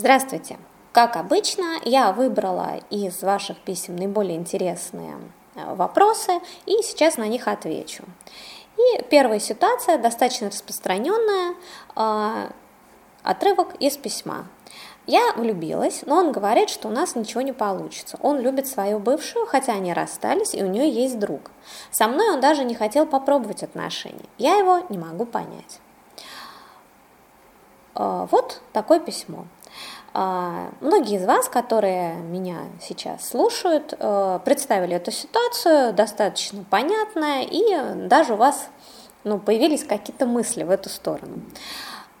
Здравствуйте! Как обычно, я выбрала из ваших писем наиболее интересные э, вопросы и сейчас на них отвечу. И первая ситуация достаточно распространенная, э, отрывок из письма. Я влюбилась, но он говорит, что у нас ничего не получится. Он любит свою бывшую, хотя они расстались, и у нее есть друг. Со мной он даже не хотел попробовать отношения. Я его не могу понять. Э, вот такое письмо. А, многие из вас, которые меня сейчас слушают, э, представили эту ситуацию достаточно понятная, и даже у вас ну, появились какие-то мысли в эту сторону.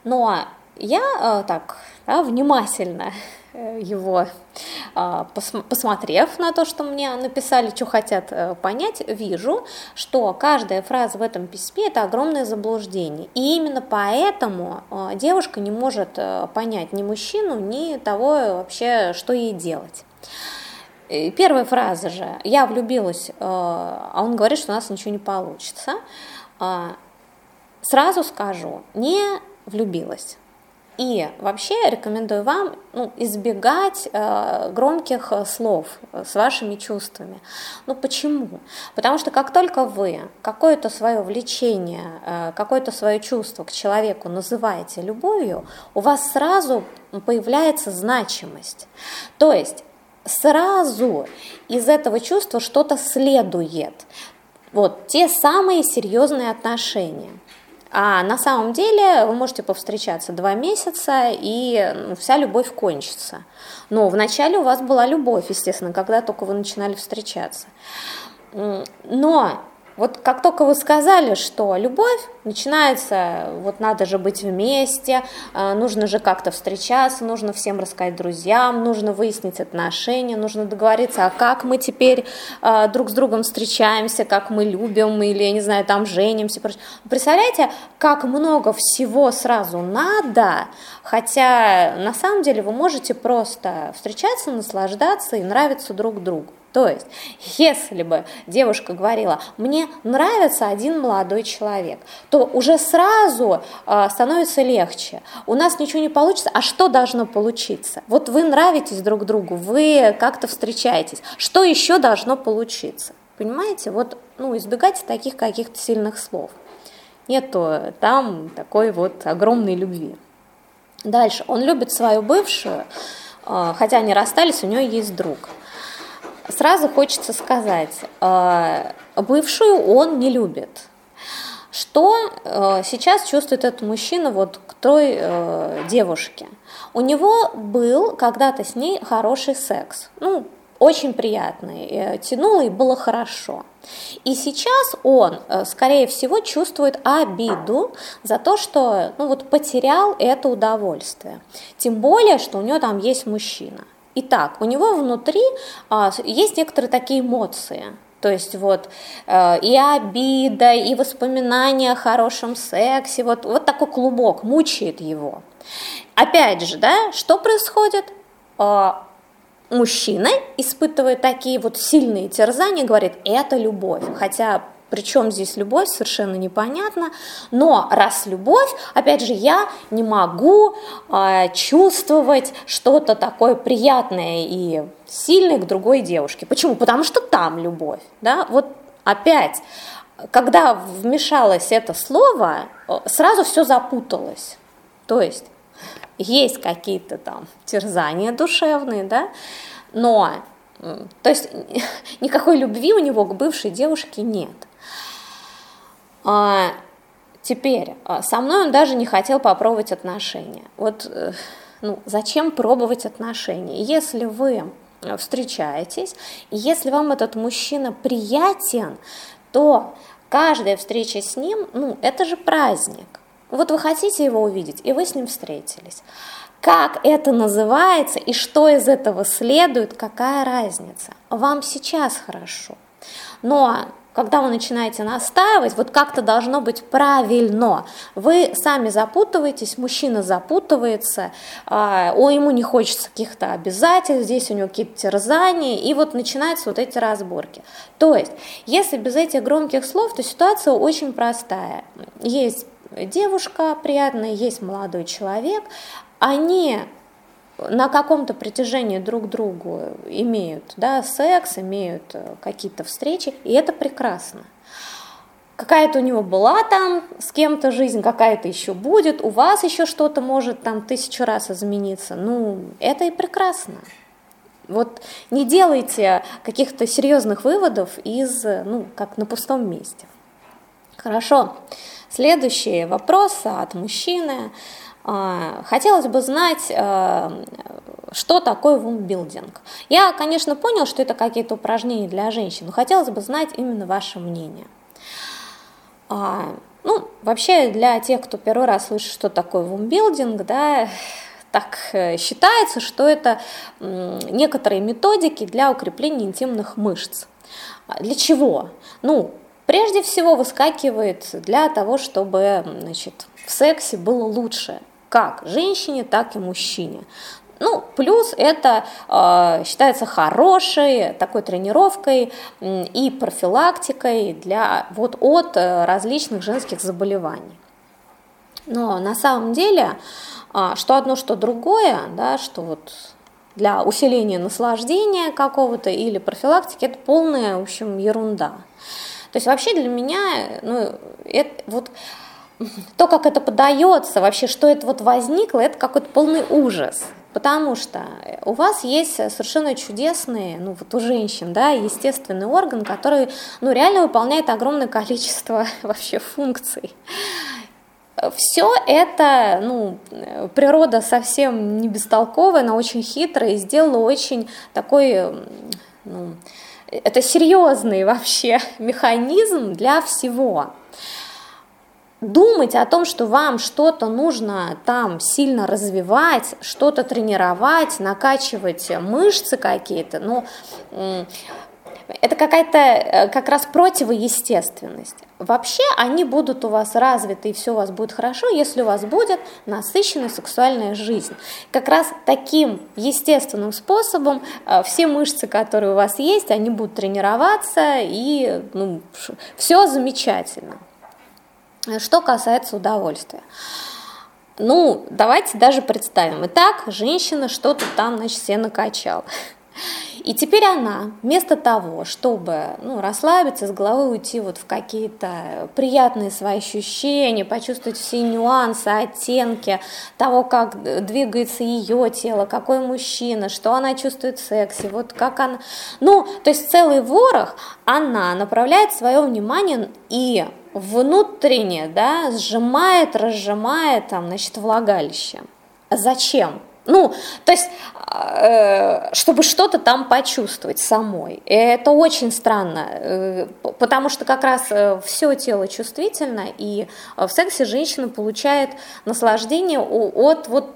Но я э, так да, внимательно его, а, посмотрев на то, что мне написали, что хотят э, понять, вижу, что каждая фраза в этом письме – это огромное заблуждение. И именно поэтому э, девушка не может понять ни мужчину, ни того вообще, что ей делать. Первая фраза же «я влюбилась», а он говорит, что у нас ничего не получится. А, сразу скажу, не влюбилась. И вообще рекомендую вам ну, избегать э, громких э, слов э, с вашими чувствами. Ну почему? Потому что как только вы какое-то свое влечение, э, какое-то свое чувство к человеку называете любовью, у вас сразу появляется значимость. То есть сразу из этого чувства что-то следует. Вот те самые серьезные отношения. А на самом деле вы можете повстречаться два месяца, и вся любовь кончится. Но вначале у вас была любовь, естественно, когда только вы начинали встречаться. Но вот как только вы сказали, что любовь начинается, вот надо же быть вместе, э, нужно же как-то встречаться, нужно всем рассказать друзьям, нужно выяснить отношения, нужно договориться, а как мы теперь э, друг с другом встречаемся, как мы любим или, я не знаю, там женимся. Представляете, как много всего сразу надо, хотя на самом деле вы можете просто встречаться, наслаждаться и нравиться друг другу. То есть, если бы девушка говорила, мне нравится один молодой человек, то уже сразу э, становится легче. У нас ничего не получится, а что должно получиться? Вот вы нравитесь друг другу, вы как-то встречаетесь. Что еще должно получиться? Понимаете? Вот ну, избегайте таких каких-то сильных слов. Нету там такой вот огромной любви. Дальше. Он любит свою бывшую, э, хотя они расстались, у нее есть друг – сразу хочется сказать, э, бывшую он не любит. Что э, сейчас чувствует этот мужчина вот к той э, девушке? У него был когда-то с ней хороший секс, ну, очень приятный, тянуло и было хорошо. И сейчас он, скорее всего, чувствует обиду за то, что ну, вот потерял это удовольствие. Тем более, что у него там есть мужчина. Итак, у него внутри а, есть некоторые такие эмоции. То есть вот э, и обида, и воспоминания о хорошем сексе, вот, вот такой клубок мучает его. Опять же, да, что происходит? Э, мужчина испытывает такие вот сильные терзания, говорит, это любовь. Хотя причем здесь любовь, совершенно непонятно. Но раз любовь, опять же, я не могу э, чувствовать что-то такое приятное и сильное к другой девушке. Почему? Потому что там любовь. Да? Вот опять, когда вмешалось это слово, сразу все запуталось. То есть есть какие-то там терзания душевные, да, но то есть никакой любви у него к бывшей девушке нет. А, теперь, а, со мной он даже не хотел попробовать отношения. Вот э, ну, зачем пробовать отношения? Если вы встречаетесь, и если вам этот мужчина приятен, то каждая встреча с ним, ну, это же праздник. Вот вы хотите его увидеть, и вы с ним встретились. Как это называется и что из этого следует, какая разница? Вам сейчас хорошо. Но когда вы начинаете настаивать, вот как-то должно быть правильно. Вы сами запутываетесь, мужчина запутывается, а, о, ему не хочется каких-то обязательств, здесь у него какие-то терзания, и вот начинаются вот эти разборки. То есть, если без этих громких слов, то ситуация очень простая. Есть девушка приятная, есть молодой человек, они на каком-то притяжении друг к другу имеют да, секс, имеют э, какие-то встречи, и это прекрасно. Какая-то у него была там с кем-то жизнь, какая-то еще будет, у вас еще что-то может там тысячу раз измениться. Ну, это и прекрасно. Вот не делайте каких-то серьезных выводов из, ну, как на пустом месте. Хорошо. Следующий вопрос от мужчины. А, хотелось бы знать, а, что такое вумбилдинг. Я, конечно, понял, что это какие-то упражнения для женщин, но хотелось бы знать именно ваше мнение. А, ну, вообще, для тех, кто первый раз слышит, что такое вумбилдинг, да, так э, считается, что это некоторые методики для укрепления интимных мышц. Для чего? Ну, прежде всего выскакивает для того, чтобы значит, в сексе было лучше как женщине, так и мужчине. Ну, плюс это э, считается хорошей такой тренировкой и профилактикой для, вот, от э, различных женских заболеваний. Но на самом деле, э, что одно, что другое, да, что вот для усиления наслаждения какого-то или профилактики, это полная, в общем, ерунда. То есть вообще для меня, ну, это вот то, как это подается, вообще, что это вот возникло, это какой-то полный ужас. Потому что у вас есть совершенно чудесный, ну вот у женщин, да, естественный орган, который, ну, реально выполняет огромное количество вообще функций. Все это, ну, природа совсем не бестолковая, она очень хитрая и сделала очень такой, ну, это серьезный вообще механизм для всего думать о том, что вам что-то нужно там сильно развивать, что-то тренировать, накачивать мышцы какие-то, ну, это какая-то э, как раз противоестественность. Вообще они будут у вас развиты и все у вас будет хорошо, если у вас будет насыщенная сексуальная жизнь. Как раз таким естественным способом э, все мышцы, которые у вас есть, они будут тренироваться и ну, все замечательно. Что касается удовольствия. Ну, давайте даже представим. Итак, женщина что-то там, значит, себе накачала. И теперь она, вместо того, чтобы ну, расслабиться, с головы уйти вот в какие-то приятные свои ощущения, почувствовать все нюансы, оттенки того, как двигается ее тело, какой мужчина, что она чувствует в сексе, вот как она... Ну, то есть целый ворох, она направляет свое внимание и внутренне, да, сжимает, разжимает там, значит, влагалище. Зачем? Ну, то есть, э, чтобы что-то там почувствовать самой. И это очень странно, э, потому что как раз э, все тело чувствительно, и в сексе женщина получает наслаждение от вот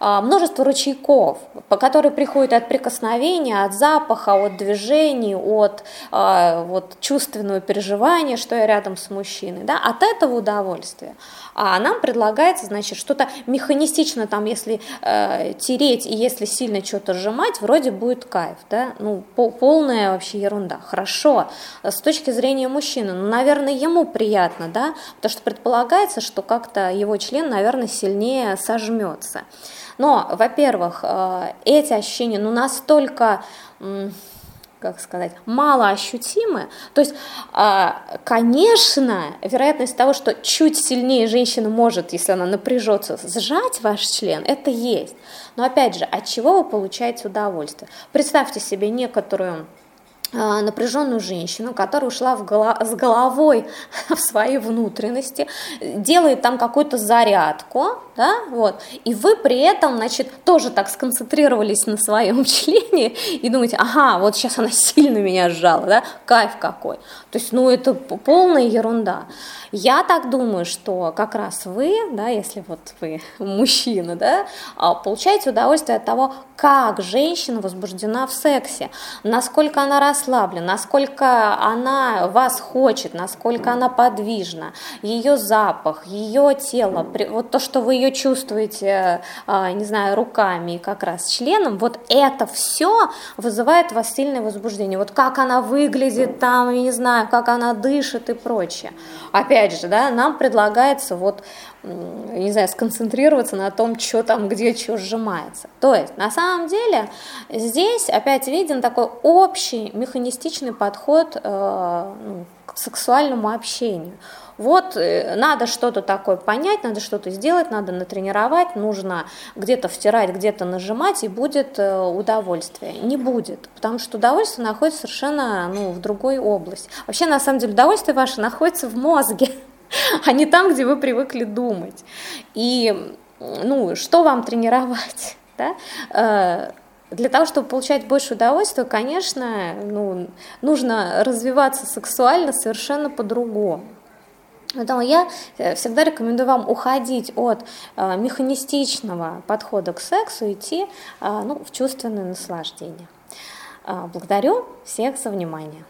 множество ручейков, по которые приходят от прикосновения, от запаха, от движений, от а, вот, чувственного переживания, что я рядом с мужчиной, да, от этого удовольствия. А нам предлагается, значит, что-то механистично, там, если э, тереть и если сильно что-то сжимать, вроде будет кайф, да, ну, по полная вообще ерунда. Хорошо, с точки зрения мужчины, ну, наверное, ему приятно, да, потому что предполагается, что как-то его член, наверное, сильнее сожмется. Но, во-первых, э, эти ощущения, ну, настолько как сказать, мало ощутимы. То есть, а, конечно, вероятность того, что чуть сильнее женщина может, если она напряжется, сжать ваш член, это есть. Но опять же, от чего вы получаете удовольствие? Представьте себе некоторую напряженную женщину, которая ушла в голо- с головой в свои внутренности, делает там какую-то зарядку, да, вот, и вы при этом, значит, тоже так сконцентрировались на своем члене и думаете, ага, вот сейчас она сильно меня сжала, да, кайф какой. То есть, ну, это полная ерунда. Я так думаю, что как раз вы, да, если вот вы мужчина, да, а, получаете удовольствие от того, как женщина возбуждена в сексе, насколько она рас расслаблена, насколько она вас хочет, насколько она подвижна, ее запах, ее тело, вот то, что вы ее чувствуете, а, не знаю, руками, как раз членом, вот это все вызывает вас сильное возбуждение. Вот как она выглядит там, не знаю, как она дышит и прочее. Опять же, да, нам предлагается вот не знаю, сконцентрироваться на том, что там, где что сжимается. То есть, на самом деле, здесь опять виден такой общий механистичный подход э, ну, к сексуальному общению. Вот э, надо что-то такое понять, надо что-то сделать, надо натренировать, нужно где-то втирать, где-то нажимать, и будет э, удовольствие. Не будет, потому что удовольствие находится совершенно ну, в другой области. Вообще, на самом деле, удовольствие ваше находится в мозге а не там, где вы привыкли думать. И, ну, что вам тренировать, да? Э, для того, чтобы получать больше удовольствия, конечно, ну, нужно развиваться сексуально совершенно по-другому. Поэтому я э, всегда рекомендую вам уходить от э, механистичного подхода к сексу, идти ну, в чувственное наслаждение. Благодарю всех за внимание.